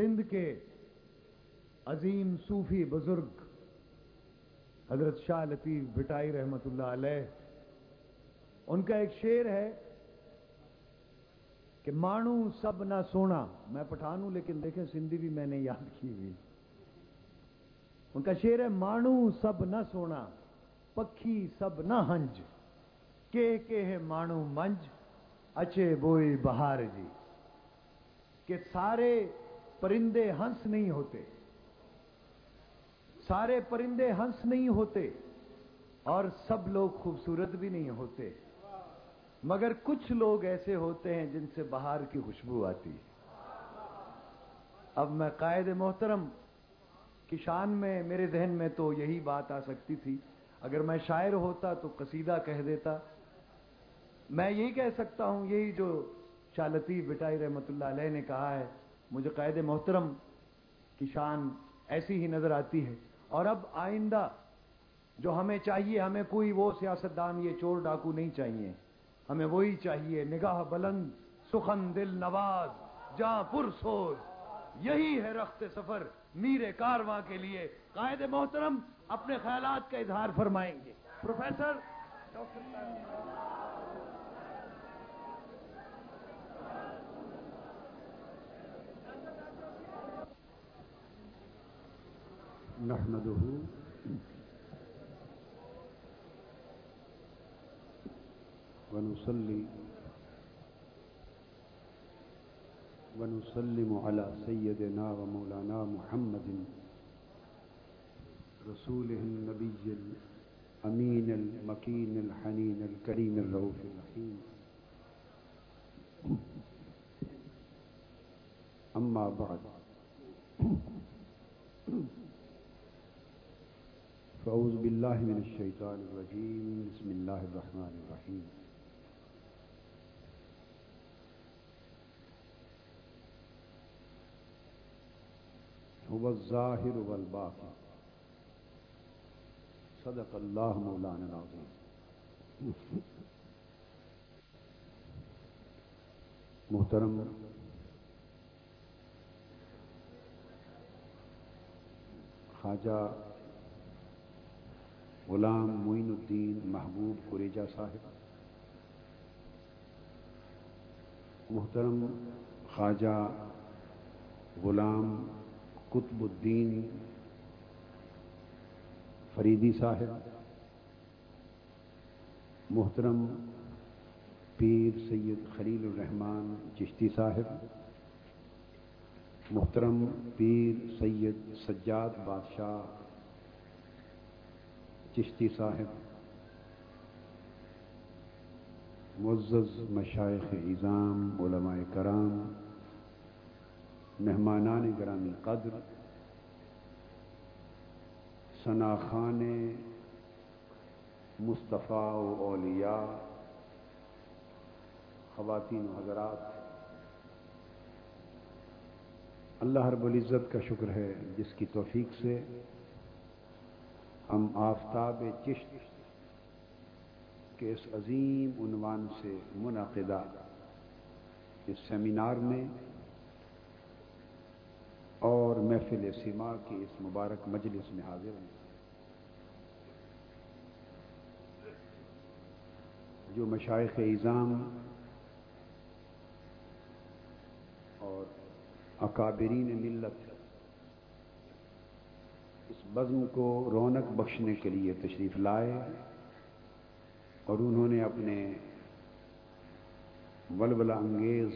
سندھ کے عظیم صوفی بزرگ حضرت شاہ لطیف بٹائی رحمت اللہ علیہ، ان کا ایک شعر ہے کہ مانو سب نہ سونا، میں پٹھان ہوں لیکن دیکھیں سندھی بھی میں نے یاد کی ہوئی۔ ان کا شعر ہے مانو سب نہ سونا، پکھی سب نہ ہنج، کے کے ہے مانو منج، اچے بوئی بہار جی۔ کہ سارے پرندے ہنس نہیں ہوتے۔ سارے پرندے ہنس نہیں ہوتے اور سب لوگ خوبصورت بھی نہیں ہوتے۔ مگر کچھ لوگ ایسے ہوتے ہیں جن سے بہار کی خوشبو آتی۔ ہے اب میں قائد محترم کی شان میں، میرے ذہن میں تو یہی بات آ سکتی تھی۔ اگر میں شاعر ہوتا تو قصیدہ کہہ دیتا۔ میں یہی کہہ سکتا ہوں، یہی جو شالتی بٹائی رحمت اللہ علیہ نے کہا ہے۔ مجھے قائد محترم کی شان ایسی ہی نظر آتی ہے۔ اور اب آئندہ جو ہمیں چاہیے، ہمیں کوئی وہ سیاستدان، یہ چور ڈاکو نہیں چاہیے۔ ہمیں وہی چاہیے، نگاہ بلند، سخن دل نواز، جاں پر سوز۔ یہی ہے رخت سفر میر کارواں کے لیے۔ قائد محترم اپنے خیالات کا اظہار فرمائیں گے۔ پروفیسر نحمده ونصلي ونسلم على سيدنا ومولانا محمد رسوله النبي الأمين المكين الحنين الكريم الرؤوف الرحيم. أما بعد. فأعوذ بالله من الشيطان الرجيم بسم الله الرحمن الرحيم هو الظاهر والباطن. صدق الله مولانا العظيم محترم، خواجہ غلام معین الدین محبوب قریجا صاحب، محترم خواجہ غلام قطب الدین فریدی صاحب، محترم پیر سید خلیل الرحمان چشتی صاحب، محترم پیر سید سجاد بادشاہ چشتی صاحب، معزز مشائق اظام علماء کرام، مہمانان گرامی قدر ثناخان مصطفیٰ و اولیاء، خواتین و حضرات، اللہ رب العزت کا شکر ہے جس کی توفیق سے ہم آفتاب چشت کے اس عظیم عنوان سے منعقدہ اس سیمینار میں اور محفل سما کی اس مبارک مجلس میں حاضر ہیں۔ جو مشائق اظام اور اکابرین ملت اس بزم کو رونق بخشنے کے لیے تشریف لائے اور انہوں نے اپنے ولولہ انگیز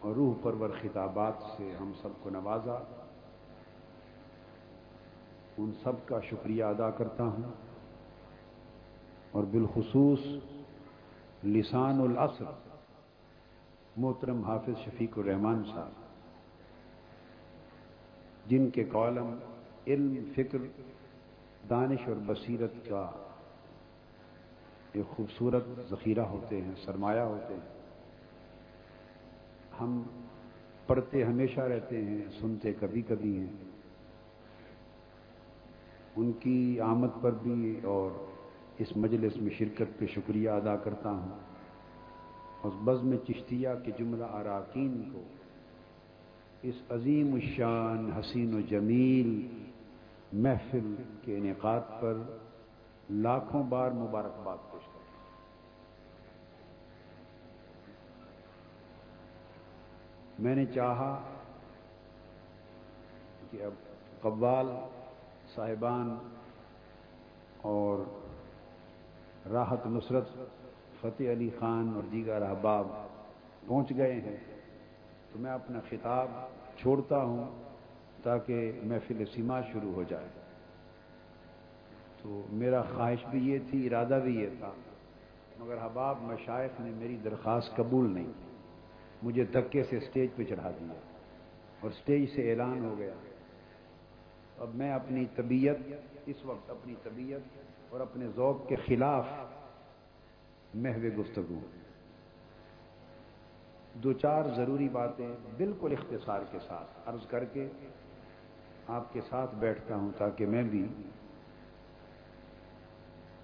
اور روح پرور خطابات سے ہم سب کو نوازا۔ ان سب کا شکریہ ادا کرتا ہوں۔ اور بالخصوص لسان العصر، محترم حافظ شفیق الرحمان صاحب۔ جن کے کالم علم، فکر، دانش اور بصیرت کا ایک خوبصورت ذخیرہ ہوتے ہیں، سرمایہ ہوتے ہیں۔ ہم پڑھتے ہمیشہ رہتے ہیں، سنتے کبھی کبھی ہیں۔ ان کی آمد پر بھی اور اس مجلس میں شرکت پہ شکریہ ادا کرتا ہوں۔ اس بزم چشتیہ کے جملہ اراکین کو اس عظیم الشان حسین و جمیل محفل کے انعقاد پر لاکھوں بار مبارکباد پیش کرتا ہوں۔ میں نے چاہا کہ اب قوال صاحبان اور راحت نصرت، فتح علی خان اور دیگر احباب پہنچ گئے ہیں۔ تو میں اپنا خطاب چھوڑتا ہوں تاکہ محفل سیما شروع ہو جائے۔ تو میرا خواہش بھی یہ تھی، ارادہ بھی یہ تھا، مگر حباب مشائق نے میری درخواست قبول نہیں مجھے دھکے سے اسٹیج پہ چڑھا دیا اور اسٹیج سے اعلان ہو گیا۔ اب میں اپنی طبیعت، اس وقت اپنی طبیعت اور اپنے ذوق کے خلاف محو گفتگو۔ دو چار ضروری باتیں بالکل اختصار کے ساتھ عرض کر کے آپ کے ساتھ بیٹھتا ہوں تاکہ میں بھی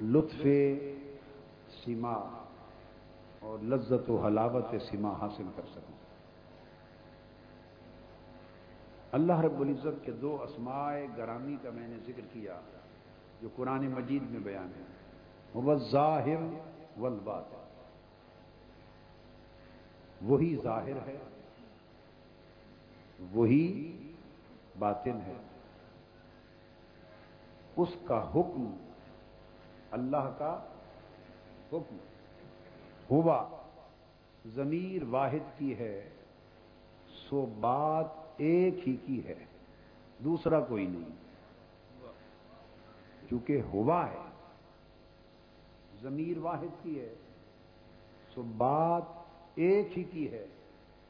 لطف سیما اور لذت و حلاوت سیما حاصل کر سکوں۔ اللہ رب العزت کے دو اسماء گرامی کا میں نے ذکر کیا جو قرآن مجید میں بیان ہے۔ وہ ظاہر والبات وہی ظاہر ہے، وہی باطن ہے۔ اس کا حکم اللہ کا حکم۔ ہوا ضمیر واحد کی ہے، سو بات ایک ہی کی ہے، دوسرا کوئی نہیں۔ چونکہ ہوا ہے، ضمیر واحد کی ہے، سو بات ایک ہی کی ہے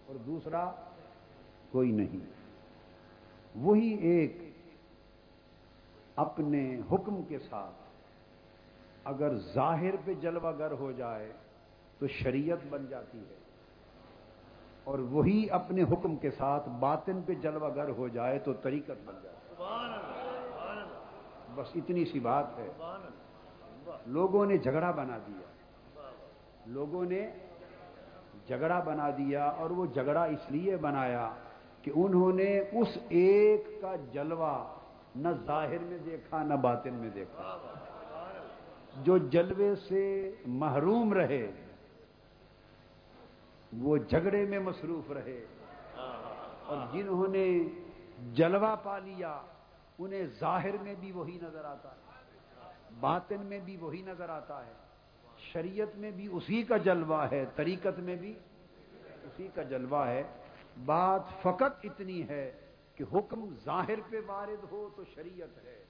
اور دوسرا کوئی نہیں۔ وہی ایک اپنے حکم کے ساتھ اگر ظاہر پہ جلوہ گر ہو جائے تو شریعت بن جاتی ہے۔ اور وہی اپنے حکم کے ساتھ باطن پہ جلوہ گر ہو جائے تو طریقت بن جاتی ہے۔ بس اتنی سی بات ہے۔ لوگوں نے جھگڑا بنا دیا۔ لوگوں نے جھگڑا بنا دیا اور وہ جھگڑا اس لیے بنایا کہ انہوں نے اس ایک کا جلوہ نہ ظاہر میں دیکھا نہ باطن میں دیکھا۔ جو جلوے سے محروم رہے، وہ جھگڑے میں مصروف رہے۔ اور جنہوں نے جلوہ پا لیا، انہیں ظاہر میں بھی وہی نظر آتا ہے، باطن میں بھی وہی نظر آتا ہے۔ شریعت میں بھی اسی کا جلوہ ہے، طریقت میں بھی اسی کا جلوہ ہے۔ بات فقط اتنی ہے کہ حکم ظاہر پہ وارد ہو تو شریعت ہے۔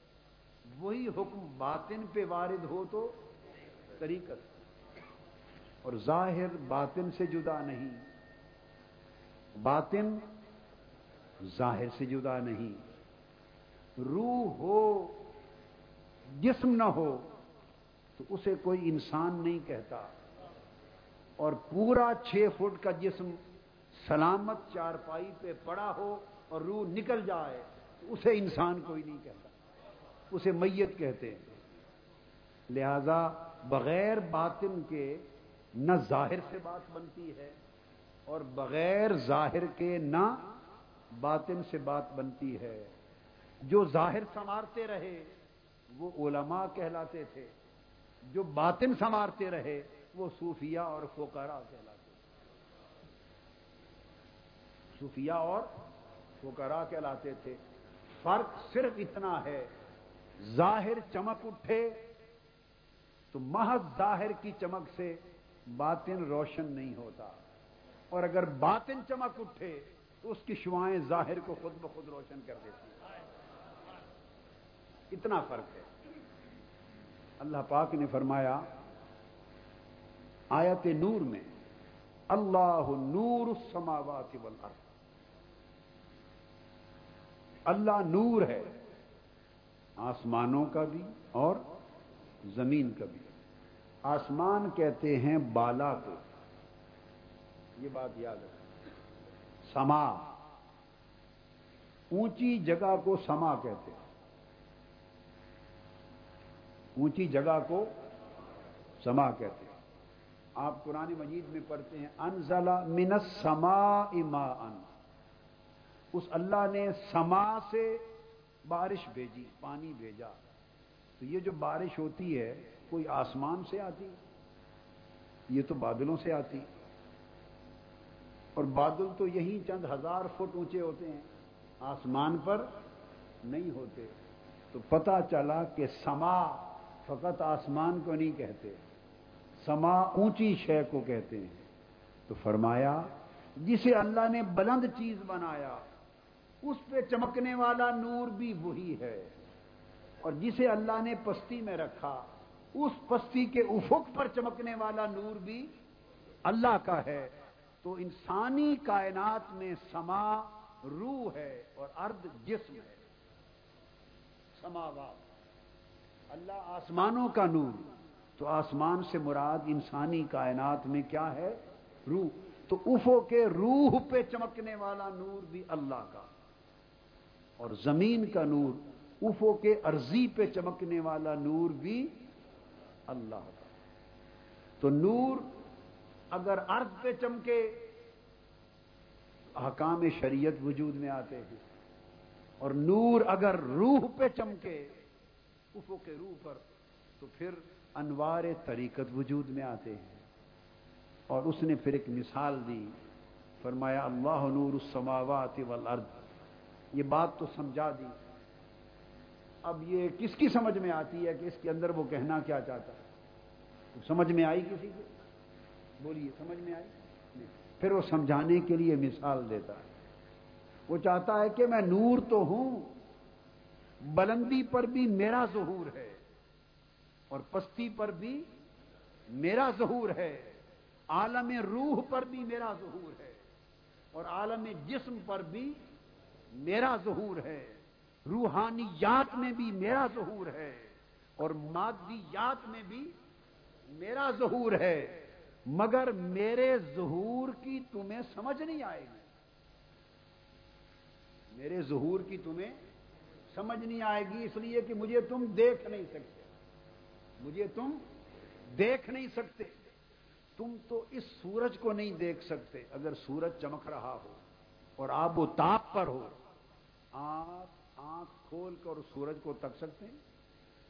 وہی حکم باطن پہ وارد ہو تو طریقت۔ اور ظاہر باطن سے جدا نہیں۔ باطن ظاہر سے جدا نہیں۔ روح ہو، جسم نہ ہو۔ تو اسے کوئی انسان نہیں کہتا۔ اور پورا چھ فٹ کا جسم سلامت چارپائی پہ پڑا ہو اور روح نکل جائے، تو اسے انسان کوئی نہیں کہتا۔ اسے میت کہتے ہیں۔ لہذا بغیر باطن کے نہ ظاہر سے بات بنتی ہے اور بغیر ظاہر کے نہ باطن سے بات بنتی ہے۔ جو ظاہر سنوارتے رہے، وہ علماء کہلاتے تھے۔ جو باطن سنوارتے رہے، وہ صوفیہ اور فوکارا کہلاتے تھے۔ صوفیہ اور فوکرا کہلاتے تھے۔ فرق صرف اتنا ہے، ظاہر چمک اٹھے تو محض ظاہر کی چمک سے باطن روشن نہیں ہوتا۔ اور اگر باطن چمک اٹھے تو اس کی شوائیں ظاہر کو خود بخود روشن کر دیتی۔ اتنا فرق ہے۔ اللہ پاک نے فرمایا، آیت نور میں، اللہ نور السماوات والارض۔ اللہ نور ہے، آسمانوں کا بھی اور زمین کا بھی۔ آسمان کہتے ہیں بالا کو۔ یہ بات یاد ہے۔ سما۔ اونچی جگہ کو سما کہتے ہیں۔ اونچی جگہ کو سما کہتے ہیں۔ آپ قرآن مجید میں پڑھتے ہیں انزلہ من سما اما ان اس اللہ نے سما سے بارش بھیجی، پانی بھیجا۔ تو یہ جو بارش ہوتی ہے، کوئی آسمان سے آتی، یہ تو بادلوں سے آتی۔ اور بادل تو یہی چند ہزار فٹ اونچے ہوتے ہیں، آسمان پر نہیں ہوتے۔ تو پتا چلا کہ سما فقط آسمان کو نہیں کہتے، سما اونچی شے کو کہتے ہیں۔ تو فرمایا، جسے اللہ نے بلند چیز بنایا، اس پہ چمکنے والا نور بھی وہی ہے۔ اور جسے اللہ نے پستی میں رکھا، اس پستی کے افق پر چمکنے والا نور بھی اللہ کا ہے۔ تو انسانی کائنات میں سما روح ہے اور ارد جسم ہے۔ سماوات۔ اللہ آسمانوں کا نور، تو آسمان سے مراد انسانی کائنات میں کیا ہے؟ روح۔ تو افو کے روح پہ چمکنے والا نور بھی اللہ کا۔ اور زمین کا نور افو کے ارضی پہ چمکنے والا نور بھی اللہ کا۔ تو نور اگر ارض پہ چمکے حکام شریعت وجود میں آتے ہیں۔ اور نور اگر روح پہ چمکے افو کے روح پر، تو پھر انوار طریقت وجود میں آتے ہیں۔ اور اس نے پھر ایک مثال دی، فرمایا، اللہ نور السماوات والارض۔ یہ بات تو سمجھا دی۔ اب یہ کس کی سمجھ میں آتی ہے کہ اس کے اندر وہ کہنا کیا چاہتا ہے؟ سمجھ میں آئی کسی کو؟ بولیے، سمجھ میں آئی؟ پھر وہ سمجھانے کے لیے مثال دیتا ہے۔ وہ چاہتا ہے کہ میں نور تو ہوں بلندی پر بھی میرا ظہور ہے اور پستی پر بھی میرا ظہور ہے عالم روح پر بھی میرا ظہور ہے اور عالم جسم پر بھی میرا ظہور ہے روحانیات میں بھی میرا ظہور ہے اور مادیات میں بھی میرا ظہور ہے مگر میرے ظہور کی تمہیں سمجھ نہیں آئے گی میرے ظہور کی تمہیں سمجھ نہیں آئے گی اس لیے کہ مجھے تم دیکھ نہیں سکتے۔ مجھے تم دیکھ نہیں سکتے۔ تم تو اس سورج کو نہیں دیکھ سکتے۔ اگر سورج چمک رہا ہو اور آپ وہ تاپ پر ہو، آپ آنکھ کھول کر سورج کو تک سکتے ہیں۔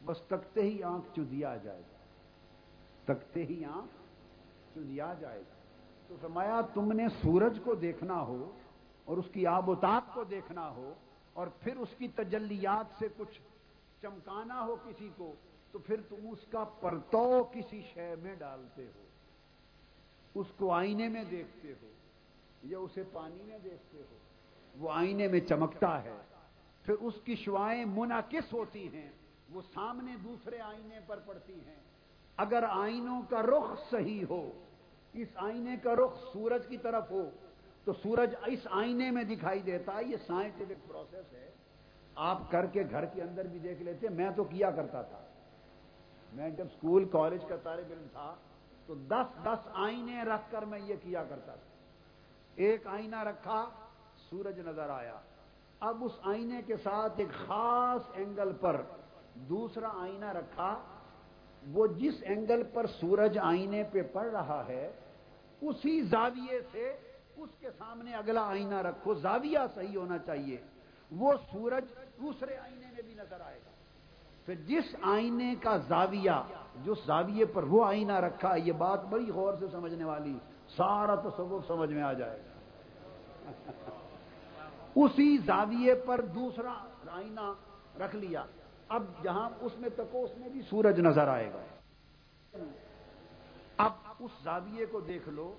بس تکتے ہی آنکھ چدیا جائے گا۔ تکتے ہی آنکھ چدیا جائے گا۔ تو فرمایا، تم نے سورج کو دیکھنا ہو اور اس کی آب و تاب کو دیکھنا ہو اور پھر اس کی تجلیات سے کچھ چمکانا ہو کسی کو، تو پھر تم اس کا پرتو کسی شے میں ڈالتے ہو۔ اس کو آئینے میں دیکھتے ہو، یا اسے پانی میں دیکھتے ہو۔ وہ آئینے میں چمکتا ہے۔ پھر اس کی شوائیں منعقص ہوتی ہیں، وہ سامنے دوسرے آئینے پر پڑتی ہیں۔ اگر آئینوں کا رخ صحیح ہو، اس آئینے کا رخ سورج کی طرف ہو تو سورج اس آئینے میں دکھائی دیتا ہے، یہ سائنٹیفک پروسیس ہے۔ آپ کر کے گھر کے اندر بھی دیکھ لیتے، میں تو کیا کرتا تھا۔ میں جب اسکول کالج کا طالب علم تھا، تو دس دس آئینے رکھ کر میں یہ کیا کرتا تھا۔ ایک آئینہ رکھا، سورج نظر آیا۔ اب اس آئینے کے ساتھ ایک خاص اینگل پر دوسرا آئینہ رکھا۔ وہ جس اینگل پر سورج آئینے پہ پڑ رہا ہے، اسی زاویے سے اس کے سامنے اگلا آئینہ رکھو، زاویہ صحیح ہونا چاہیے۔ وہ سورج دوسرے آئینے میں بھی نظر آئے گا۔ پھر جس آئینے کا زاویہ، جس زاویے پر وہ آئینہ رکھا، یہ بات بڑی غور سے سمجھنے والی، سارا تصور سمجھ میں آ جائے گا۔ اسی زاویے پر دوسرا آئینہ رکھ لیا۔ اب جہاں اس میں تکو اس میں بھی سورج نظر آئے گا۔ اب اس زاویے کو دیکھ لو۔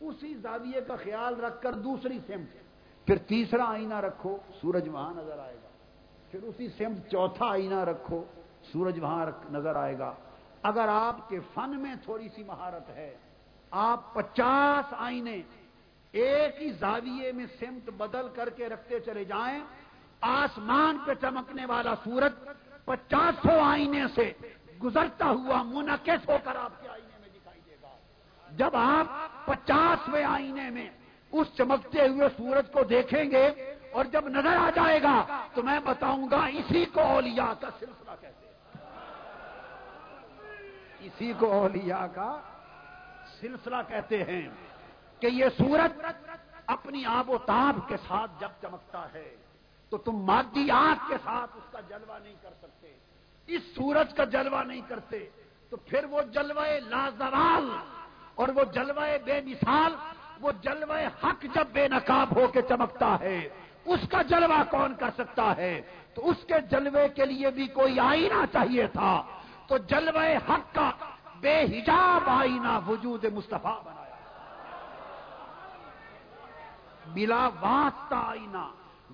اسی زاویے کا خیال رکھ کر دوسری سمت پھر تیسرا آئینہ رکھو، سورج وہاں نظر آئے گا۔ پھر اسی سمت چوتھا آئینہ رکھو، سورج وہاں نظر آئے گا۔ اگر آپ کے فن میں تھوڑی سی مہارت ہے، آپ پچاس آئینے ایک ہی زاویے میں سمت بدل کر کے رکھتے چلے جائیں، آسمان پہ چمکنے والا سورج پچاس سو آئینے سے گزرتا ہوا منعقد ہو کر آپ کے آئینے میں دکھائی دے گا جب آپ پچاسویں آئینے میں اس چمکتے ہوئے سورج کو دیکھیں گے اور جب نظر آ جائے گا تو میں بتاؤں گا اسی کو اولیاء کا سلسلہ کہتے ہیں اسی کو اولیاء کا سلسلہ کہتے ہیں کہ یہ سورج اپنی آب و تاب کے ساتھ جب چمکتا ہے تو تم مادی آنکھ کے ساتھ اس کا جلوہ نہیں کر سکتے۔ اس سورج کا جلوہ نہیں کرتے تو پھر وہ جلوے لازوال اور وہ جلوے بے مثال، وہ جلوے حق جب بے نقاب ہو کے چمکتا ہے، اس کا جلوہ کون کر سکتا ہے؟ تو اس کے جلوے کے لیے بھی کوئی آئینہ چاہیے تھا۔ تو جلوے حق کا بے حجاب آئینہ وجود مصطفیٰ بنایا۔ بلا واسطہ آئینہ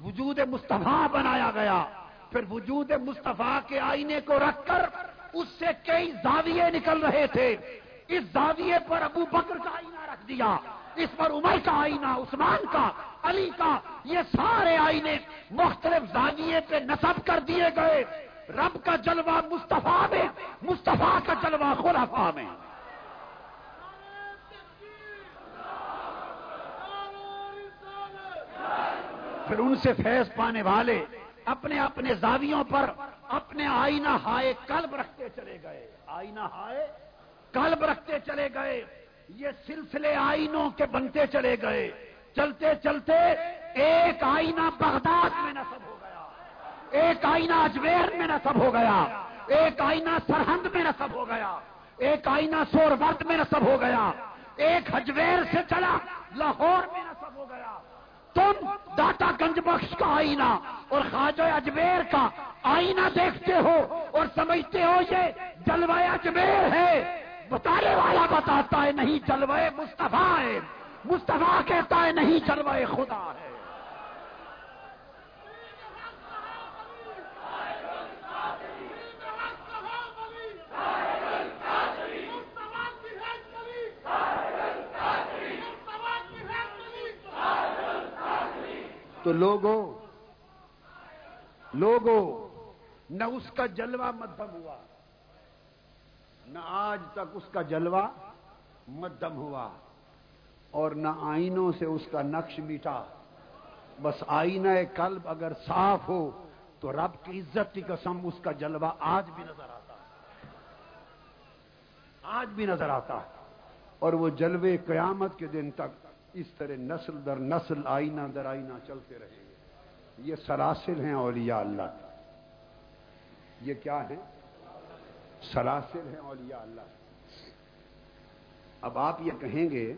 وجود مصطفیٰ بنایا گیا۔ پھر وجود مصطفیٰ کے آئینے کو رکھ کر اس سے کئی زاویے نکل رہے تھے۔ اس زاویے پر ابو بکر کا آئینہ رکھ دیا، اس پر عمر کا آئینہ، عثمان کا، علی کا، یہ سارے آئینے مختلف زاویے پہ نصب کر دیے گئے۔ رب کا جلوہ مصطفیٰ میں، مصطفیٰ کا جلوہ خلفا میں۔ پھر ان سے فیض پانے والے اپنے اپنے زاویوں پر اپنے آئینہ ہائے قلب رکھتے چلے گئے۔ آئینہ ہائے قلب رکھتے چلے گئے۔ یہ سلسلے آئینوں کے بنتے چلے گئے۔ چلتے چلتے ایک آئینہ بغداد میں نصب ہو گیا۔ ایک آئینہ اجمیر میں نصب ہو گیا۔ ایک آئینہ سرہند میں نصب ہو گیا۔ ایک آئینہ سور ورد میں نصب ہو گیا۔ ایک ہجویر سے چلا لاہور میں نصب ہو گیا۔ تم داتا گنج بخش کا آئینہ اور خواجہ اجمیر کا آئینہ دیکھتے ہو اور سمجھتے ہو یہ جلوہ اجمیر ہے۔ بتانے والا بتاتا ہے نہیں جلوہ مصطفیٰ ہے۔ مصطفیٰ کہتا ہے نہیں جلوہ خدا ہے۔ تو لوگوں لوگوں، نہ اس کا جلوہ مدھم ہوا۔ نہ آج تک اس کا جلوہ مدھم ہوا اور نہ آئینوں سے اس کا نقش میٹا بس آئینہ قلب اگر صاف ہو تو رب کی عزت کی قسم اس کا جلوہ آج بھی نظر آتا ہے۔ آج بھی نظر آتا ہے۔ اور وہ جلوے قیامت کے دن تک اس طرح نسل در نسل آئینہ در آئینہ چلتے رہیں گے۔ یہ سلاسل ہیں اولیاء اللہ۔ یہ کیا ہے سلاسل ہیں اولیاء اللہ اب آپ یہ کہیں گے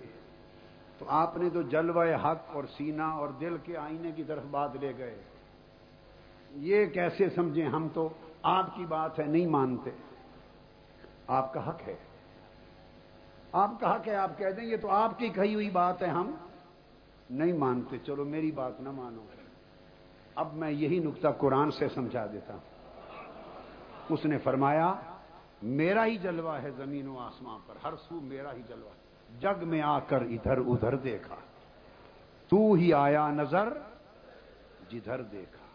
تو آپ نے تو جلوہ حق اور سینہ اور دل کے آئینے کی طرف بات لے گئے۔ یہ کیسے سمجھیں ہم تو آپ کی بات ہے، نہیں مانتے۔ آپ کا حق ہے۔ آپ کا حق ہے، آپ کہہ دیں یہ تو آپ کی کہی ہوئی بات ہے، ہم نہیں مانتے۔ چلو میری بات نہ مانو۔ اب میں یہی نقطہ قرآن سے سمجھا دیتا ہوں۔ اس نے فرمایا میرا ہی جلوہ ہے زمین و آسمان پر، ہر سو میرا ہی جلوہ جگ میں آ کر ادھر ادھر دیکھا۔ تو ہی آیا نظر جدھر دیکھا۔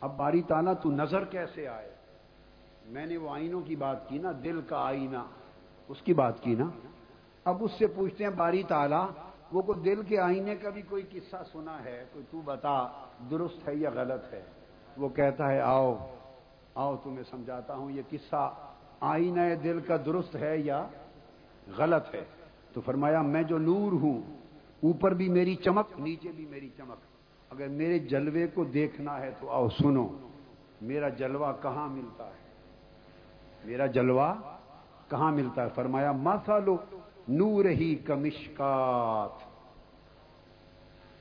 اب باری تالا تو نظر کیسے آئے؟ میں نے وہ آئینوں کی بات کی نا، دل کا آئینہ۔ اس کی بات کی نا۔ اب اس سے پوچھتے ہیں باری تالا وہ کو دل کے آئینے کا بھی کوئی قصہ سنا ہے؟ کوئی تو بتا، درست ہے یا غلط ہے؟ وہ کہتا ہے، آؤ۔ آؤ تمہیں سمجھاتا ہوں، یہ قصہ آئینہ دل کا درست ہے یا غلط ہے؟ تو فرمایا، میں جو نور ہوں، اوپر بھی میری چمک، نیچے بھی میری چمک۔ اگر میرے جلوے کو دیکھنا ہے تو آؤ سنو، میرا جلوہ کہاں ملتا ہے؟ میرا جلوہ کہاں ملتا ہے؟ فرمایا مسالو نور ہی کمشکات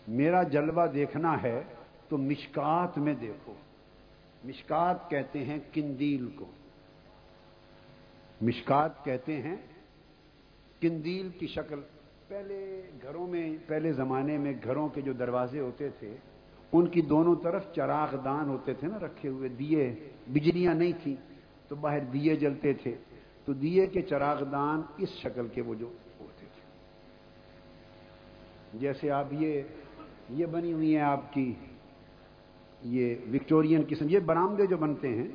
میرا جلوہ دیکھنا ہے تو مشکات میں دیکھو۔ مشکات کہتے ہیں کندیل کو۔ مشکات کہتے ہیں کندیل کی شکل۔ پہلے گھروں میں، پہلے زمانے میں گھروں کے جو دروازے ہوتے تھے، ان کی دونوں طرف چراغ دان ہوتے تھے نا، رکھے ہوئے دیے۔ بجلیاں نہیں تھیں، تو باہر دیے جلتے تھے۔ تو دیے کے چراغ دان اس شکل کے وہ جو ہوتے تھے۔ جیسے آپ یہ یہ بنی ہوئی ہیں آپ کی یہ وکٹورین قسم، یہ برامدے جو بنتے ہیں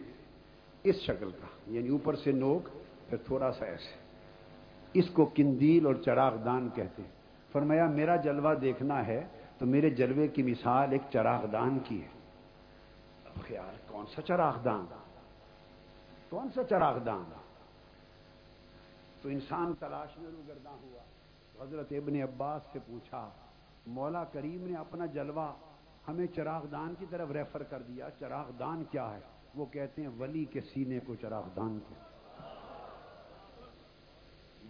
اس شکل کا یعنی اوپر سے نوک، پھر تھوڑا سا ایسے۔ اس کو کندیل اور چراغ دان کہتے ہیں۔ فرمایا، میرا جلوہ دیکھنا ہے تو میرے جلوے کی مثال ایک چراغ دان کی ہے۔ اب خیال، کون سا چراغ دان؟ کون سا چراغ دان؟ تو انسان تلاش میں روگرداں ہوا۔ حضرت ابن عباس سے پوچھا، مولا کریم نے اپنا جلوہ ہمیں چراغ دان کی طرف ریفر کر دیا چراغ دان کیا ہے؟ وہ کہتے ہیں ولی کے سینے کو چراغ دان کیا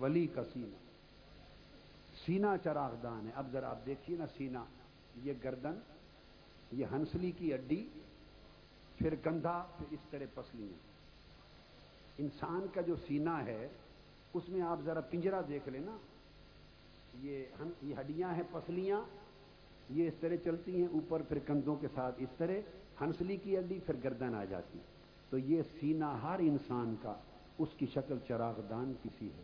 ولی کا سینہ سینہ چراغ دان ہے۔ اب ذرا آپ دیکھیے نا سینہ یہ گردن، یہ ہنسلی کی اڈی، پھر کندھا پھر اس طرح پسلیاں۔ انسان کا جو سینہ ہے، اس میں آپ ذرا پنجرا دیکھ لیں نا یہ ہڈیاں ہیں، پسلیاں۔ یہ اس طرح چلتی ہیں، اوپر پھر کندھوں کے ساتھ اس طرح، ہنسلی کی اڈی، پھر گردن آ جاتی تو یہ سینہ ہر انسان کا، اس کی شکل چراغ دان کسی ہے۔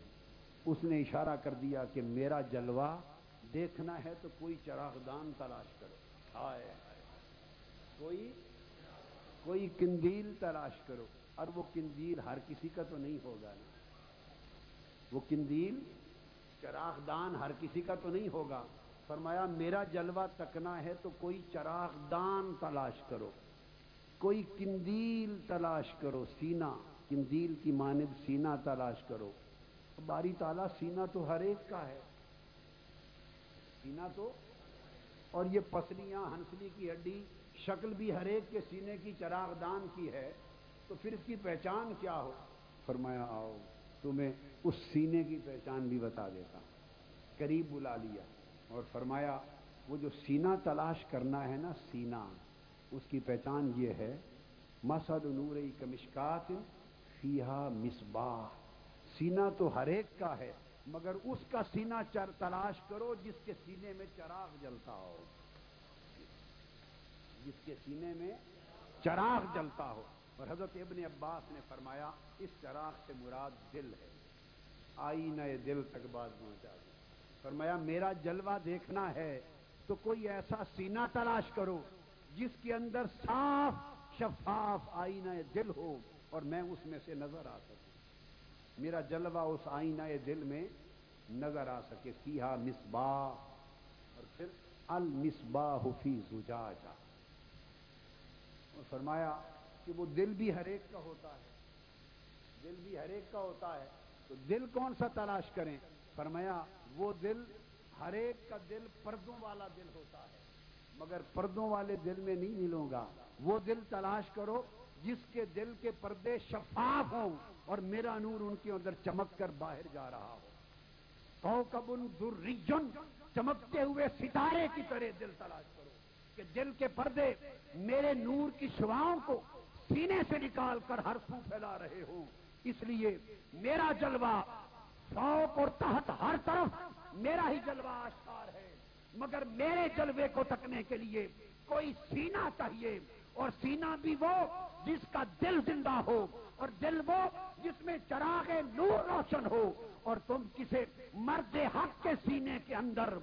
اس نے اشارہ کر دیا کہ میرا جلوہ دیکھنا ہے تو کوئی چراغ دان تلاش کرو۔ آئے کوئی کوئی کندیل تلاش کرو۔ اور وہ کندیل ہر کسی کا تو نہیں ہوگا نا۔ وہ کندیل چراغ دان ہر کسی کا تو نہیں ہوگا۔ فرمایا، میرا جلوہ تکنا ہے تو کوئی چراغ دان تلاش کرو، کوئی کندیل تلاش کرو سینا کندیل کی مانب سینا تلاش کرو۔ باری تالا سینا تو ہر ایک کا ہے۔ سینا تو، اور یہ پسلیاں، ہنسلی کی ہڈی، شکل بھی ہر ایک کے سینے کی چراغ دان کی ہے، تو پھر اس کی پہچان کیا ہو؟ فرمایا، آؤ، تمہیں اس سینے کی پہچان بھی بتا دیتا۔ قریب بلا لیا۔ اور فرمایا، وہ جو سینا تلاش کرنا ہے نا سینا اس کی پہچان یہ ہے مسد نور کمشکات فیحا مصباح۔ سینا تو ہر ایک کا ہے، مگر اس کا سینا چر تلاش کرو جس کے سینے میں چراغ جلتا ہو۔ جس کے سینے میں چراغ جلتا ہو۔ اور حضرت ابن عباس نے فرمایا، اس چراغ سے مراد دل ہے۔ آئی نئے دل تک بات پہنچا دی۔ فرمایا، میرا جلوہ دیکھنا ہے تو کوئی ایسا سینہ تلاش کرو جس کے اندر صاف شفاف آئینہ دل ہو اور میں اس میں سے نظر آ سکوں۔ میرا جلوہ اس آئینہ دل میں نظر آ سکے۔ سیاہ مصباح۔ اور پھر المصباح فی زجاجہ۔ اور فرمایا کہ وہ دل بھی ہر ایک کا ہوتا ہے۔ دل بھی ہر ایک کا ہوتا ہے۔ تو دل کون سا تلاش کریں؟ فرمایا، وہ دل ہر ایک کا دل پردوں والا دل ہوتا ہے، مگر پردوں والے دل میں نہیں ملوں گا۔ وہ دل تلاش کرو جس کے دل کے پردے شفاف ہوں اور میرا نور ان کے اندر چمک کر باہر جا رہا ہو۔ تو کبن در چمکتے ہوئے ستارے کی طرح دل تلاش کرو کہ دل کے پردے میرے نور کی شواؤں کو سینے سے نکال کر ہر سو پھیلا رہے ہوں۔ اس لیے میرا جلوہ فوق اور تحت ہر طرف میرا ہی جلوہ آشکار ہے۔ مگر میرے جلوے کو تکنے کے لیے کوئی سینہ چاہیے۔ اور سینہ بھی وہ جس کا دل زندہ ہو اور دل وہ جس میں چراغ نور روشن ہو۔ اور تم کسی مرد حق کے سینے کے اندر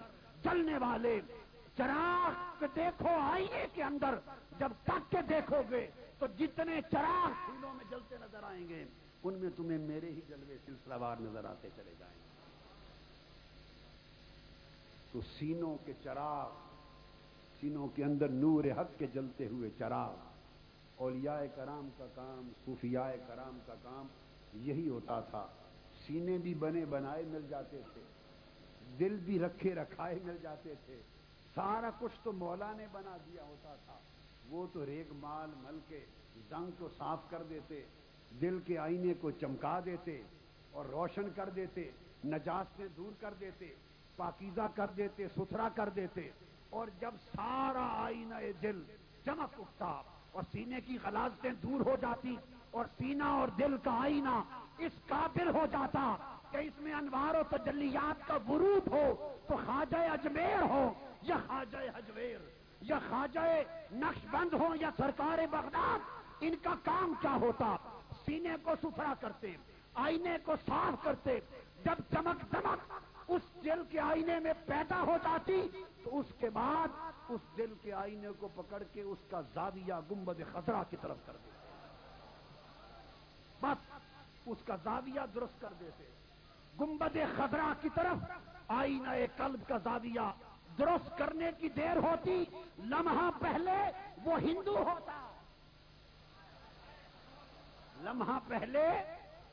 جلنے والے چراغ دیکھو آئیے کے اندر۔ جب تک کے دیکھو گے تو جتنے چراغ پھولوں میں جلتے نظر آئیں گے۔ ان میں تمہیں میرے ہی جلوے سلسلہ وار نظر آتے چلے جائیں۔ گے تو سینوں کے چراغ، سینوں کے اندر نور حق کے جلتے ہوئے چراغ، اولیاء کرام کا کام، صوفیاء کرام کا کام یہی ہوتا تھا۔ سینے بھی بنے بنائے مل جاتے تھے، دل بھی رکھے رکھائے مل جاتے تھے۔ سارا کچھ تو مولا نے بنا دیا ہوتا تھا۔ وہ تو ریگ مال مل کے زنگ کو صاف کر دیتے۔ دل کے آئینے کو چمکا دیتے اور روشن کر دیتے نجات دور کر دیتے، پاکیزہ کر دیتے، ستھرا کر دیتے اور جب سارا آئینہ دل چمک اٹھتا اور سینے کی غلازتیں دور ہو جاتی اور سینہ اور دل کا آئینہ اس قابل ہو جاتا کہ اس میں انوار و تجلیات کا ورود ہو تو خواجہ اجمیر ہو یا خواجہ حجویر یا خواجہ نقش بند ہو یا سرکار بغداد، ان کا کام کیا ہوتا؟ سینے کو ستھرا کرتے، آئینے کو صاف کرتے، جب چمک دمک اس دل کے آئینے میں پیدا ہو جاتی، تو اس کے بعد اس دل کے آئینے کو پکڑ کے اس کا زاویہ گمبد خطرہ کی طرف کر دیتے۔ بس اس کا زاویہ درست کر دیتے۔ گمبد خطرہ کی طرف آئینہ قلب کا زاویہ درست کرنے کی دیر ہوتی، لمحہ پہلے وہ ہندو ہوتا۔ لمحہ پہلے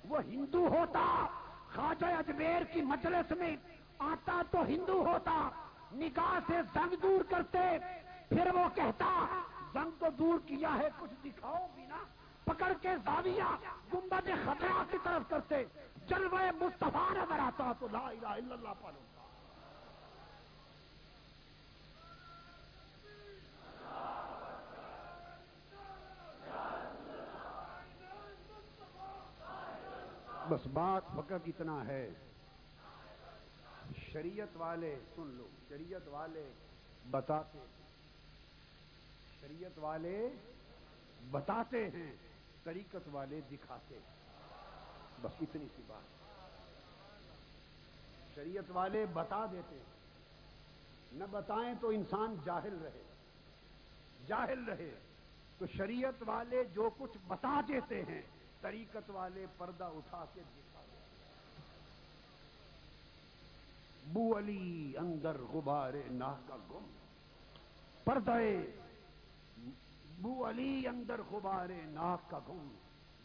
وہ ہندو ہوتا، خواجہ اجمیر کی مجلس میں آتا تو ہندو ہوتا نکاح سے زنگ دور کرتے، پھر وہ کہتا، زنگ تو دور کیا ہے، کچھ دکھاؤ بھی نا پکڑ کے زاویہ گنبد خطرہ کی طرف کرتے، جلوہ مصطفیٰ نظر آتا تو لا الہ الا اللہ پڑھو بس بات فقط اتنا ہے۔ شریعت والے سن لو، شریعت والے بتاتے شریعت والے بتاتے ہیں، طریقت والے دکھاتے ہیں۔ بس اتنی سی بات۔ شریعت والے بتا دیتے ہیں۔ نہ بتائیں تو انسان جاہل رہے۔ جاہل رہے۔ تو شریعت والے جو کچھ بتا دیتے ہیں طریقت والے پردہ اٹھا کے دکھا بو علی اندر غبار نہ کا گم۔ پردے بو علی اندر غبار ناک کا گم۔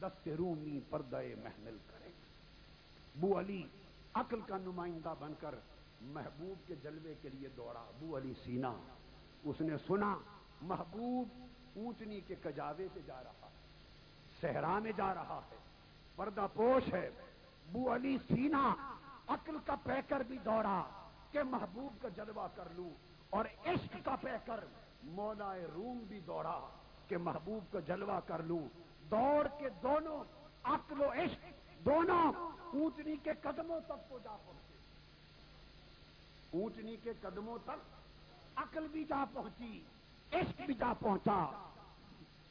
دست رومی پردے محمل کرے۔ بو علی عقل کا نمائندہ بن کر محبوب کے جلوے کے لیے دوڑا۔ بو علی سینا، اس نے سنا، محبوب اونچنی کے کجاوے سے جا رہا۔ ہے صحرا میں جا رہا ہے۔ پردہ پوش ہے۔ بو علی سینا عقل کا پیکر بھی دوڑا کہ محبوب کا جلوہ کر لوں۔ اور عشق کا پیکر مولا روم بھی دوڑا کہ محبوب کا جلوہ کر لوں۔ دوڑ کے دونوں عقل و عشق دونوں اونچنی کے قدموں تک کو جا پہنچے۔ اونچنی کے قدموں تک عقل بھی جا پہنچی، عشق بھی جا پہنچا۔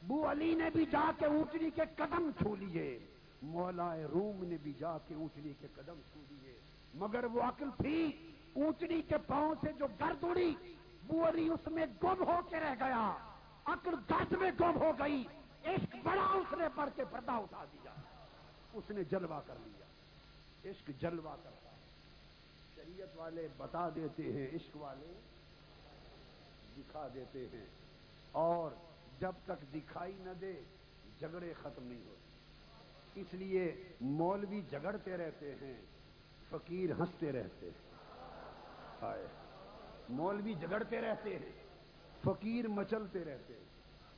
بو علی نے بھی جا کے اونچنی کے قدم چھو لیے۔ مولا روم نے بھی جا کے اونچنی کے قدم چھو لیے۔ مگر وہ عقل تھی اونچنی کے پاؤں سے جو گرد اڑی، بو علی اس میں گم ہو کے رہ گیا۔ عقل گرد میں گم ہو گئی۔ عشق بڑا اس نے پڑھ کے پردہ اٹھا دیا۔ اس نے جلوہ کر لیا۔ عشق جلوہ کرتا شریعت والے بتا دیتے ہیں، عشق والے دکھا دیتے ہیں۔ اور جب تک دکھائی نہ دے، جھگڑے ختم نہیں ہوتے۔ اس لیے مولوی جگڑتے رہتے ہیں، فقیر ہنستے رہتے ہیں۔ آئے مولوی جگڑتے رہتے ہیں، فقیر مچلتے رہتے ہیں۔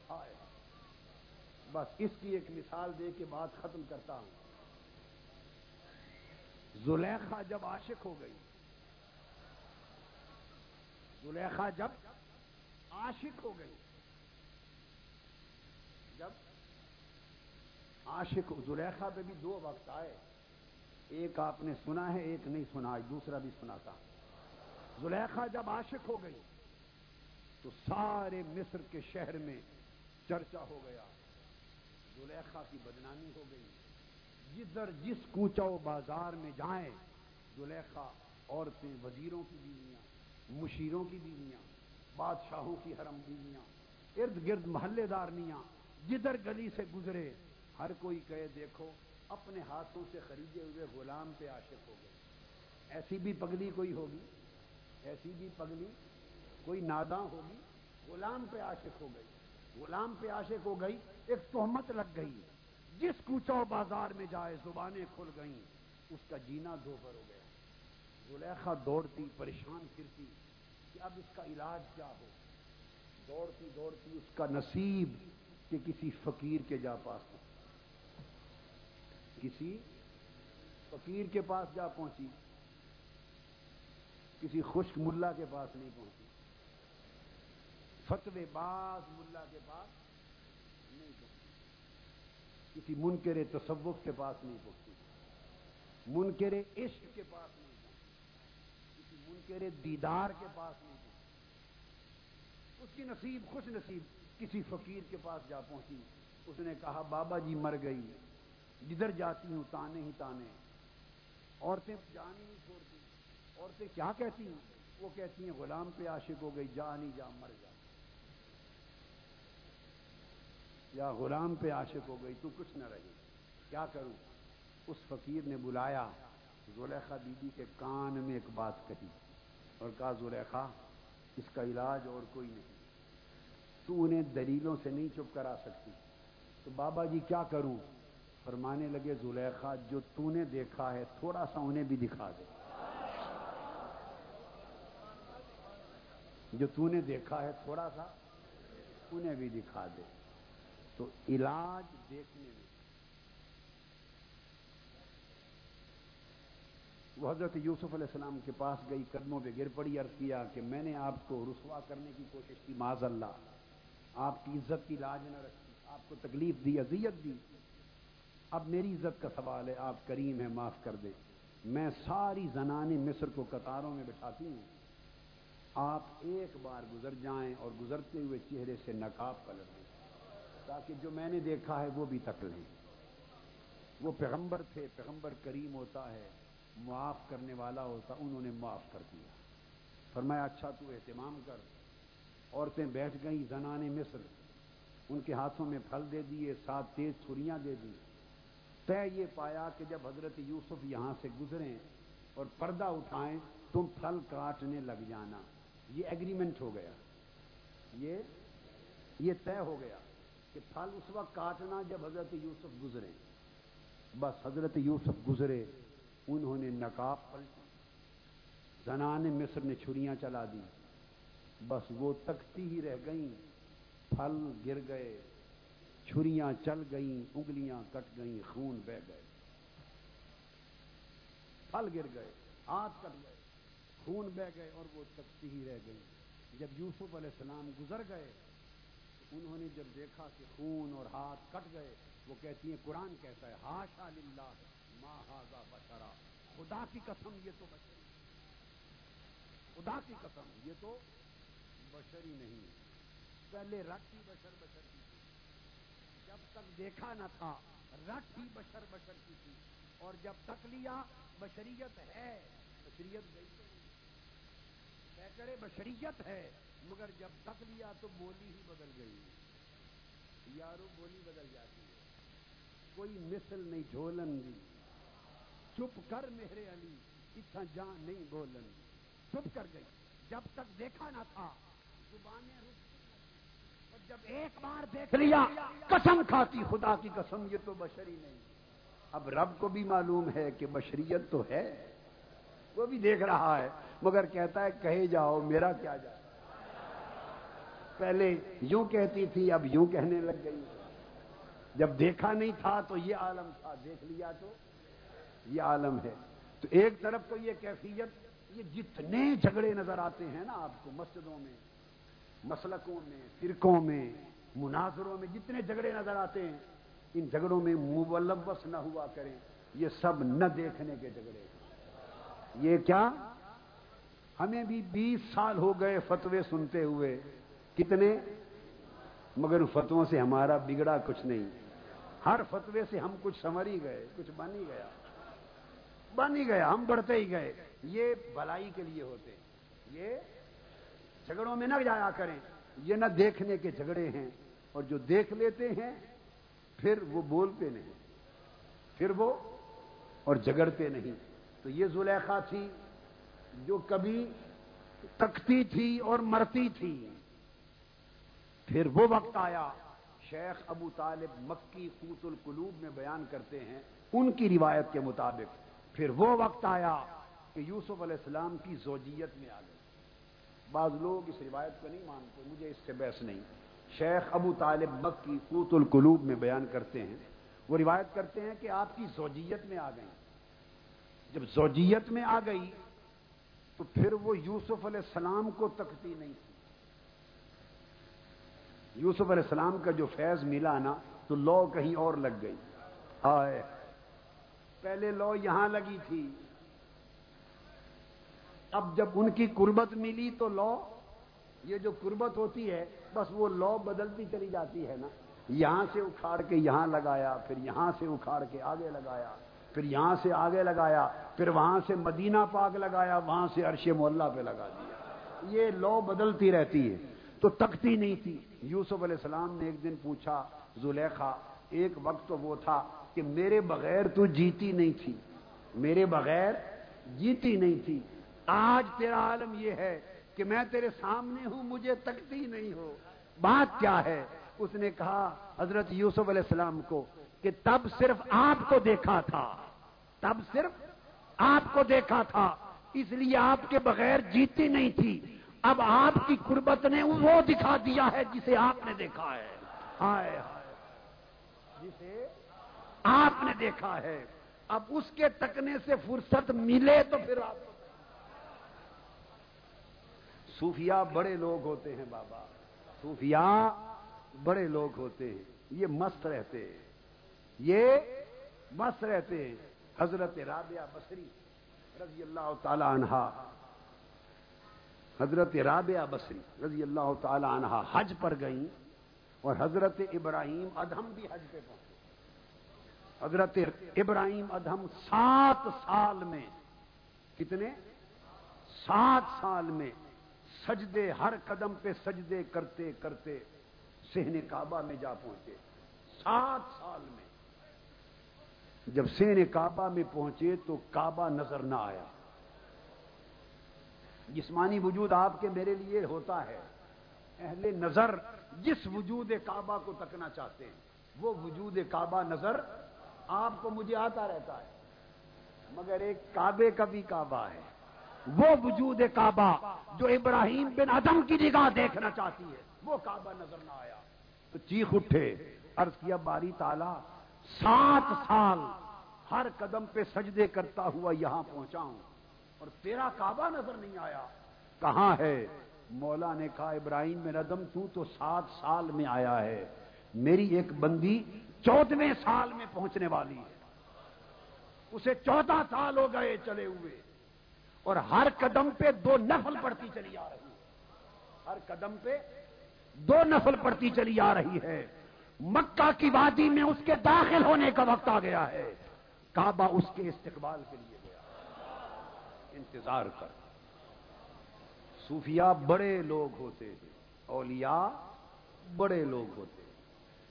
آئے بس اس کی ایک مثال دے کے بات ختم کرتا ہوں۔ زلیخا جب عاشق ہو گئی، زلیخا جب عاشق ہو گئی جب عاشق زلیخا پہ بھی دو وقت آئے۔ ایک آپ نے سنا ہے، ایک نہیں سنا دوسرا بھی سنا تھا زلیخا جب عاشق ہو گئی، تو سارے مصر کے شہر میں چرچا ہو گیا۔ زلیخا کی بدنامی ہو گئی۔ جدھر جس کوچا بازار میں جائیں، زلیخا عورتیں وزیروں کی بیویاں، مشیروں کی بیویاں، بادشاہوں کی حرم بیویاں، ارد گرد محلے دارنیاں، جدھر گلی سے گزرے ہر کوئی کہے دیکھو، اپنے ہاتھوں سے خریدے ہوئے غلام پہ عاشق ہو گئے۔ ایسی بھی پگلی کوئی ہوگی؟ ایسی بھی پگلی کوئی ناداں ہوگی؟ غلام پہ عاشق ہو گئی۔ غلام پہ عاشق ہو گئی، ایک تہمت لگ گئی۔ جس کوچو بازار میں جائے زبانیں کھل گئیں، اس کا جینا دوبر ہو گیا۔ زلیخا دوڑتی، پریشان پھرتی کہ اب اس کا علاج کیا ہو؟ دوڑتی دوڑتی اس کا نصیب کہ کسی فقیر کے جا پاس ہو کسی فقیر کے پاس جا پہنچی، کسی خشک ملا کے پاس نہیں پہنچی۔ فتوے باز ملا کے پاس نہیں پہنچی۔ کسی منکر تصوف کے پاس نہیں پہنچی۔ منکر عشق کے پاس نہیں پہنچی۔ کسی منکر دیدار کے پاس نہیں پہنچی۔ اس کی نصیب، خوش نصیب کسی فقیر کے پاس جا پہنچی۔ اس نے کہا، بابا جی مر گئی۔ جدھر جاتی ہوں، تانے ہی تانے۔ عورتیں جان ہی نہیں چھوڑتی۔ عورتیں کیا کہتی ہیں؟ وہ کہتی ہیں، غلام پہ عاشق ہو گئی جا نہیں جا مر جا۔ یا غلام پہ عاشق ہو گئی، تو کچھ نہ رہی کیا کروں؟ اس فقیر نے بلایا۔ زلیخا بی بی کے کان میں ایک بات کہی اور کہا، زلیخا، اس کا علاج اور کوئی نہیں۔ تو انہیں دلیلوں سے نہیں چپ کرا سکتی۔ تو بابا جی کیا کروں؟ فرمانے لگے، زلیخا، جو تو نے دیکھا ہے، تھوڑا سا انہیں بھی دکھا دے۔ جو تو نے دیکھا ہے، تھوڑا سا انہیں بھی دکھا دے۔ تو علاج دیکھنے میں۔ وہ حضرت یوسف علیہ السلام کے پاس گئی، قدموں پہ گر پڑی، عرض کیا کہ میں نے آپ کو رسوا کرنے کی کوشش کی معاذ اللہ، آپ کی عزت کی لاج نہ رکھی، آپ کو تکلیف دی، اذیت دی۔ اب میری عزت کا سوال ہے، آپ کریم ہیں، معاف کر دیں۔ میں ساری زنان مصر کو قطاروں میں بٹھاتی ہوں۔ آپ ایک بار گزر جائیں اور گزرتے ہوئے چہرے سے نقاب پلٹ دیں۔ تاکہ جو میں نے دیکھا ہے، وہ بھی تک لیں۔ وہ پیغمبر تھے، پیغمبر کریم ہوتا ہے، معاف کرنے والا ہوتا، انہوں نے معاف کر دیا۔ فرمایا اچھا تو اہتمام کر۔ عورتیں بیٹھ گئیں زنان مصر۔ ان کے ہاتھوں میں پھل دے دیے سات تیز چھریاں دے دی طے یہ پایا کہ جب حضرت یوسف یہاں سے گزریں اور پردہ اٹھائیں تم پھل کاٹنے لگ جانا۔ یہ ایگریمنٹ ہو گیا۔ یہ یہ طے ہو گیا کہ پھل اس وقت کاٹنا جب حضرت یوسف گزرے بس حضرت یوسف گزرے، انہوں نے نقاب پلٹی۔ زنان مصر نے چھریاں چلا دی۔ بس وہ تکتی ہی رہ گئیں۔ پھل گر گئے۔ چھریاں چل گئیں، انگلیاں کٹ گئیں، خون بہ گئے۔ پھل گر گئے ہاتھ کٹ گئے، خون بہ گئے اور وہ تکتی ہی رہ گئی جب یوسف علیہ السلام گزر گئے، انہوں نے جب دیکھا کہ خون اور ہاتھ کٹ گئے، وہ کہتی ہیں، قرآن کہتا ہے، ہاشا للہ ما ہاضا بشرا. خدا کی قسم، یہ تو بشری خدا کی قسم، یہ تو بشری نہیں پہلے رٹ ہی بشر بشر کی جب تک دیکھا نہ تھا، رٹ ہی بشر بشر کی تھی۔ اور جب تک لیا، بشریت ہے۔ بشریت گئی کرے بشریت ہے، مگر جب تک لیا تو بولی ہی بدل گئی۔ یارو، بولی بدل جاتی ہے۔ کوئی مثل نہیں جھولن دی چپ کر میرے علی اتنا جان نہیں بولن چپ کر گئی۔ جب تک دیکھا نہ تھا، زبانیں جب ایک بار دیکھ لیا، قسم کھاتی، خدا کی قسم، یہ تو بشری نہیں۔ اب رب کو بھی معلوم ہے کہ بشریت تو ہے۔ وہ بھی دیکھ رہا ہے، مگر کہتا ہے، کہے جاؤ، میرا کیا جائے؟ پہلے یوں کہتی تھی، اب یوں کہنے لگ گئی۔ جب دیکھا نہیں تھا تو یہ عالم تھا، دیکھ لیا تو یہ عالم ہے۔ تو ایک طرف تو یہ کیفیت، یہ جتنے جھگڑے نظر آتے ہیں نا آپ کو مسجدوں میں مسلکوں میں، فرقوں میں، مناظروں میں جتنے جھگڑے نظر آتے ہیں، ان جھگڑوں میں ملوث نہ ہوا کریں۔ یہ سب نہ دیکھنے کے جھگڑے یہ کیا؟ ہمیں بھی بیس سال ہو گئے فتوے سنتے ہوئے۔ کتنے؟ مگر فتووں سے ہمارا بگڑا کچھ نہیں۔ ہر فتوے سے ہم کچھ سمر ہی گئے، کچھ بن ہی گیا۔ بن ہی گیا ہم بڑھتے ہی گئے۔ یہ بلائی کے لیے ہوتے یہ جھگڑوں میں نہ جایا کریں۔ یہ نہ دیکھنے کے جھگڑے ہیں اور جو دیکھ لیتے ہیں، پھر وہ بولتے نہیں۔ پھر وہ اور جگڑتے نہیں۔ تو یہ زلیخا تھی، جو کبھی تکتی تھی اور مرتی تھی۔ پھر وہ وقت آیا، شیخ ابو طالب مکی قوت القلوب میں بیان کرتے ہیں ان کی روایت کے مطابق۔ پھر وہ وقت آیا کہ یوسف علیہ السلام کی زوجیت میں آ گئی بعض لوگ اس روایت کو نہیں مانتے، مجھے اس سے بحث نہیں۔ شیخ ابو طالب مکی قوت القلوب میں بیان کرتے ہیں۔ وہ روایت کرتے ہیں کہ آپ کی زوجیت میں آ گئی جب زوجیت میں آ گئی تو پھر وہ یوسف علیہ السلام کو تکتی نہیں تھی۔ یوسف علیہ السلام کا جو فیض ملا نا، تو لو کہیں اور لگ گئی۔ آئے۔ پہلے لو یہاں لگی تھی۔ اب جب ان کی قربت ملی تو لو، یہ جو قربت ہوتی ہے، بس وہ لو بدلتی چلی جاتی ہے نا۔ یہاں سے اکھاڑ کے یہاں لگایا، پھر یہاں سے اکھاڑ کے آگے لگایا، پھر یہاں سے آگے لگایا، پھر وہاں سے مدینہ پاک لگایا، وہاں سے عرش محلہ پہ لگا دیا۔ یہ لو بدلتی رہتی ہے۔ تو تکتی نہیں تھی۔ یوسف علیہ السلام نے ایک دن پوچھا، زلیخا، ایک وقت تو وہ تھا کہ میرے بغیر تو جیتی نہیں تھی۔ میرے بغیر جیتی نہیں تھی۔ آج تیرا عالم یہ ہے کہ میں تیرے سامنے ہوں، مجھے تکتی نہیں ہو۔ بات کیا ہے؟ اس نے کہا، حضرت یوسف علیہ السلام کو کہ تب صرف آپ کو دیکھا تھا۔ تب صرف آپ کو دیکھا تھا۔ اس لیے آپ کے بغیر جیتی نہیں تھی۔ اب آپ کی قربت نے وہ دکھا دیا ہے جسے آپ نے دیکھا ہے۔ ہائے جسے آپ نے دیکھا ہے۔ اب اس کے تکنے سے فرصت ملے تو پھر آپ صوفیاء بڑے لوگ ہوتے ہیں بابا۔ صوفیاء بڑے لوگ ہوتے ہیں۔ یہ مست رہتے ہیں۔ یہ مست رہتے ہیں۔ حضرت رابعہ بصری رضی اللہ تعالی عنہا حضرت رابعہ بصری رضی اللہ تعالی عنہا حج پر گئیں اور حضرت ابراہیم ادہم بھی حج پہ پہنچے۔ حضرت ابراہیم ادہم سات سال میں، کتنے؟ سات سال میں سجدے، ہر قدم پہ سجدے کرتے کرتے سہن کعبہ میں جا پہنچے۔ سات سال میں۔ جب سہن کعبہ میں پہنچے تو کعبہ نظر نہ آیا۔ جسمانی وجود آپ کے میرے لیے ہوتا ہے۔ اہل نظر جس وجود کعبہ کو تکنا چاہتے ہیں، وہ وجود کعبہ نظر آپ کو مجھے آتا رہتا ہے۔ مگر ایک کعبے کا بھی کعبہ ہے۔ وہ وجود کعبہ جو ابراہیم بن ادم کی نگاہ دیکھنا چاہتی ہے، وہ کعبہ نظر نہ آیا۔ تو چیخ اٹھے، عرض کیا، باری تالا سات سال ہر قدم پہ سجدے کرتا ہوا یہاں پہنچا ہوں اور تیرا کعبہ نظر نہیں آیا۔ کہاں ہے؟ مولا نے کہا، ابراہیم میں ردم تو تو سات سال میں آیا ہے۔ میری ایک بندی چودہویں سال میں پہنچنے والی ہے۔ اسے چودہ سال ہو گئے چلے ہوئے۔ اور ہر قدم پہ دو نفل پڑتی چلی آ رہی ہے۔ ہر قدم پہ دو نفل پڑتی چلی آ رہی ہے۔ مکہ کی وادی میں اس کے داخل ہونے کا وقت آ گیا ہے۔ کعبہ اس کے استقبال کے لیے گیا۔ انتظار کر۔ صوفیاء بڑے لوگ ہوتے ہیں۔ اولیاء بڑے لوگ ہوتے ہیں۔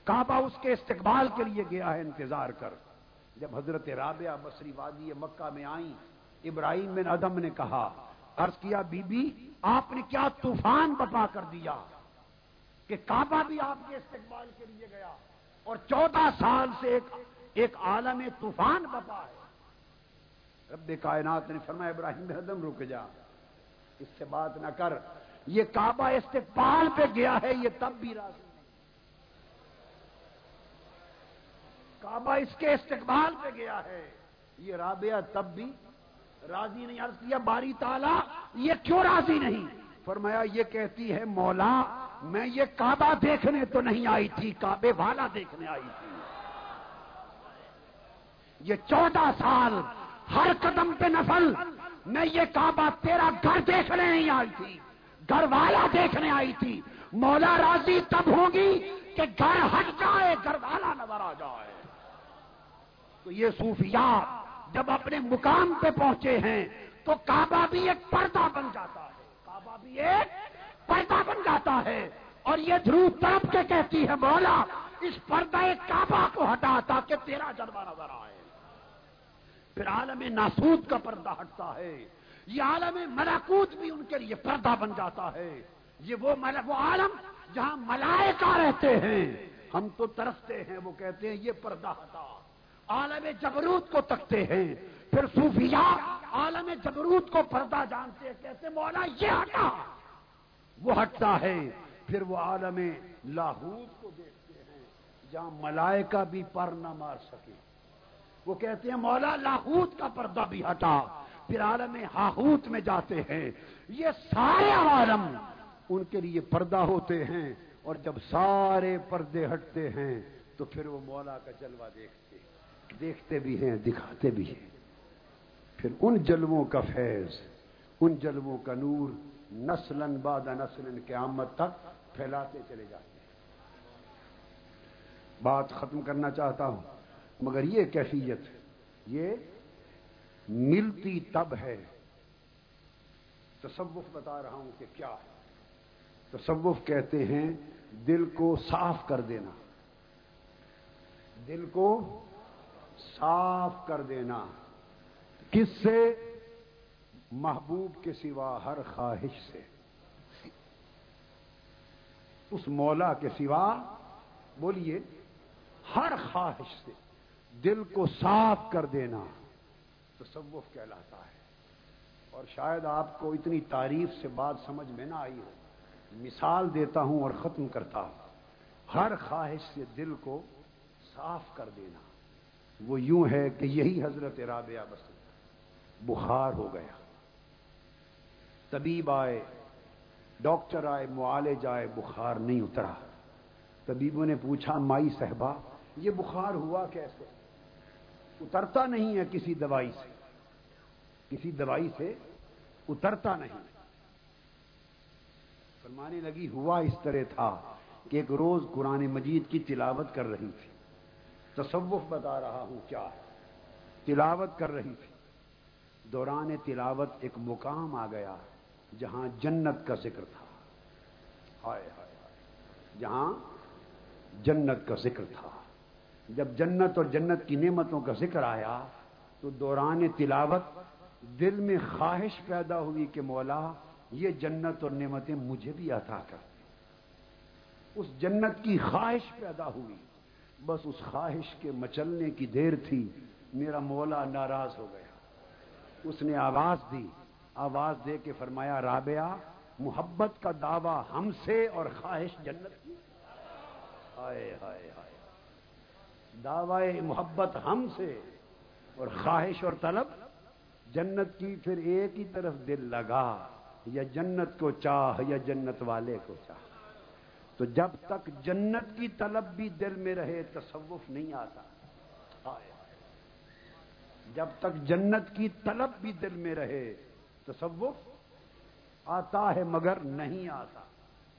کعبہ اس کے استقبال کے لیے گیا ہے۔ انتظار کر۔ جب حضرت رابعہ بصری وادی مکہ میں آئیں ابراہیم بن ادم نے کہا، عرض کیا بی بی آپ نے کیا طوفان بپا کر دیا کہ کعبہ بھی آپ کے استقبال کے لیے گیا اور چودہ سال سے ایک ایک عالم طوفان بپا ہے۔ رب کائنات نے فرمایا، ابراہیم بن ادم، رک جا۔ اس سے بات نہ کر۔ یہ کعبہ استقبال پہ گیا ہے، یہ تب بھی راضی نہیں۔ کعبہ اس کے استقبال پہ گیا ہے۔ یہ رابعہ تب بھی راضی نہیں، عرض کیا، باری تالا یہ کیوں راضی نہیں؟ فرمایا، یہ کہتی ہے، مولا، میں یہ کعبہ دیکھنے تو نہیں آئی تھی، کعبے والا دیکھنے آئی تھی۔ یہ چودہ سال، ہر قدم پہ نفل، میں یہ کعبہ تیرا گھر دیکھنے نہیں آئی تھی، گھر والا دیکھنے آئی تھی۔ مولا راضی تب ہوگی کہ گھر ہٹ جائے، گھر والا نظر آ جائے۔ تو یہ صوفیاء جب اپنے مقام پہ پہنچے ہیں تو کعبہ بھی ایک پردہ بن جاتا ہے۔ کعبہ بھی ایک پردہ بن جاتا ہے۔ اور یہ دھرو تڑپ کے کہتی ہے، مولا، اس پردہ کعبہ کو ہٹا تاکہ تیرا جلوہ نظر آئے۔ پھر عالم ناسود کا پردہ ہٹتا ہے۔ یہ عالم ملاکوت بھی ان کے لیے پردہ بن جاتا ہے۔ یہ وہ وہ عالم جہاں ملائکہ رہتے ہیں۔ ہم تو ترستے ہیں، وہ کہتے ہیں، یہ پردہ ہٹا۔ عالم جبروت کو تکتے ہیں۔ پھر صوفیاء عالم جبروت کو پردہ جانتے ہیں۔ کہتے مولا، یہ ہٹا۔ وہ ہٹتا ہے۔ پھر وہ عالم لاہوت کو دیکھتے ہیں، جہاں ملائکہ بھی پر نہ مار سکے۔ وہ کہتے ہیں، مولا لاہوت کا پردہ بھی ہٹا۔ پھر عالم ہاہوت میں جاتے ہیں۔ یہ سارے عالم ان کے لیے پردہ ہوتے ہیں۔ اور جب سارے پردے ہٹتے ہیں، تو پھر وہ مولا کا جلوہ دیکھتے دیکھتے بھی ہیں، دکھاتے بھی ہیں۔ پھر ان جلووں کا فیض، ان جلووں کا نور نسلن باد نسلن قیامت تک پھیلاتے چلے جاتے ہیں۔ بات ختم کرنا چاہتا ہوں، مگر یہ کیفیت، یہ ملتی تب ہے۔ تصوف بتا رہا ہوں کہ کیا ہے۔ تصوف کہتے ہیں دل کو صاف کر دینا۔ دل کو صاف کر دینا کس سے؟ محبوب کے سوا ہر خواہش سے۔ اس مولا کے سوا، بولیے، ہر خواہش سے۔ دل کو صاف کر دینا تصوف کہلاتا ہے۔ اور شاید آپ کو اتنی تعریف سے بات سمجھ میں نہ آئی ہو۔ مثال دیتا ہوں اور ختم کرتا ہوں۔ ہر خواہش سے دل کو صاف کر دینا۔ وہ یوں ہے کہ یہی حضرت رابعہ بس بخار ہو گیا۔ طبیب آئے، ڈاکٹر آئے، معالج آئے، بخار نہیں اترا۔ طبیبوں نے پوچھا، مائی صاحبہ، یہ بخار ہوا کیسے؟ اترتا نہیں ہے کسی دوائی سے۔ کسی دوائی سے اترتا نہیں۔ فرمانے لگی، ہوا اس طرح تھا کہ ایک روز قرآن مجید کی تلاوت کر رہی تھی۔ تصوف بتا رہا ہوں کیا تلاوت کر رہی تھی۔ دوران تلاوت ایک مقام آ گیا جہاں جنت کا ذکر تھا۔ ہائے ہائے ہائے۔ جہاں جنت کا ذکر تھا۔ جب جنت اور جنت کی نعمتوں کا ذکر آیا تو دوران تلاوت دل میں خواہش پیدا ہوئی کہ مولا، یہ جنت اور نعمتیں مجھے بھی عطا کر اس جنت کی خواہش پیدا ہوئی۔ بس اس خواہش کے مچلنے کی دیر تھی، میرا مولا ناراض ہو گیا۔ اس نے آواز دی، آواز دے کے فرمایا، رابعہ، محبت کا دعویٰ ہم سے اور خواہش جنت کی۔ ہائے ہائے ہائے۔ دعوی محبت ہم سے اور خواہش اور طلب جنت کی۔ پھر ایک ہی طرف دل لگا، یا جنت کو چاہ یا جنت والے کو چاہ۔ تو جب تک جنت کی طلب بھی دل میں رہے، تصوف نہیں آتا۔ جب تک جنت کی طلب بھی دل میں رہے، تصوف آتا ہے مگر نہیں آتا۔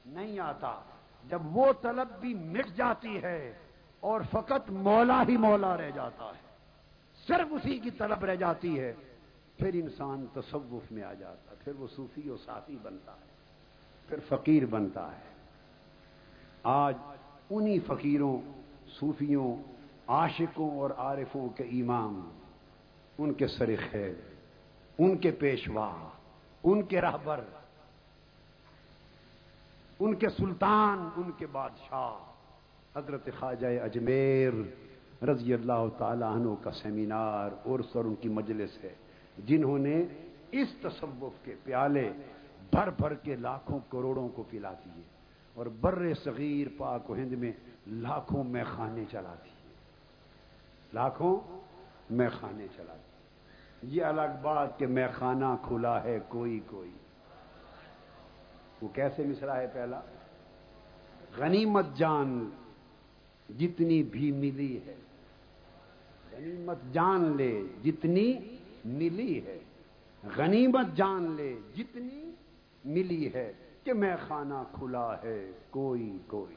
نہیں آتا۔ جب وہ طلب بھی مٹ جاتی ہے اور فقط مولا ہی مولا رہ جاتا ہے، صرف اسی کی طلب رہ جاتی ہے، پھر انسان تصوف میں آ جاتا ہے، پھر وہ صوفی و ساتھی بنتا ہے، پھر فقیر بنتا ہے۔ آج انہی فقیروں، صوفیوں، عاشقوں اور عارفوں کے امام ان کے سر خیر، ان کے پیشوا، ان کے رہبر، ان کے سلطان، ان کے بادشاہ، حضرت خواجہ اجمیر رضی اللہ تعالیٰ عنہ کا سیمینار اور سر ان کی مجلس ہے، جنہوں نے اس تصوف کے پیالے بھر بھر کے لاکھوں کروڑوں کو پلا دیے۔ اور بر صغیر پاک و ہند میں لاکھوں میں خانے چلا دیے لاکھوں میں خانے چلا دیے یہ الگ بات کہ میں خانہ کھلا ہے کوئی کوئی۔ وہ کیسے مصرا ہے پہلا؟ غنیمت جان جتنی بھی ملی ہے۔ غنیمت جان لے جتنی ملی ہے۔ غنیمت جان لے جتنی ملی ہے۔ کہ میں خانہ کھلا ہے، کوئی کوئی۔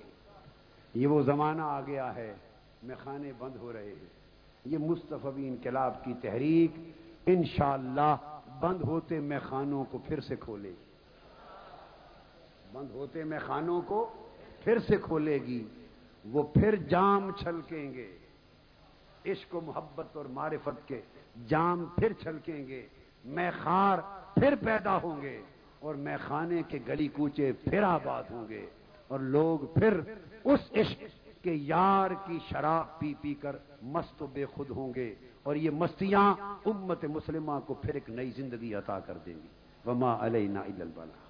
یہ وہ زمانہ آ گیا ہے، میں خانے بند ہو رہے ہیں۔ یہ مستفی انقلاب کی تحریک انشاءاللہ بند ہوتے میں خانوں کو پھر سے کھولے گی۔ بند ہوتے میں خانوں کو پھر سے کھولے گی۔ وہ پھر جام چھلکیں گے۔ عشق و محبت اور معرفت کے جام پھر چھلکیں گے۔ میں خار پھر پیدا ہوں گے۔ اور میں خانے کے گلی کوچے پھر آباد ہوں گے۔ اور لوگ پھر اس عشق کے یار کی شراب پی پی کر مست و بے خود ہوں گے۔ اور یہ مستیاں امت مسلمہ کو پھر ایک نئی زندگی عطا کر دیں گی۔ وما علینا الا البلا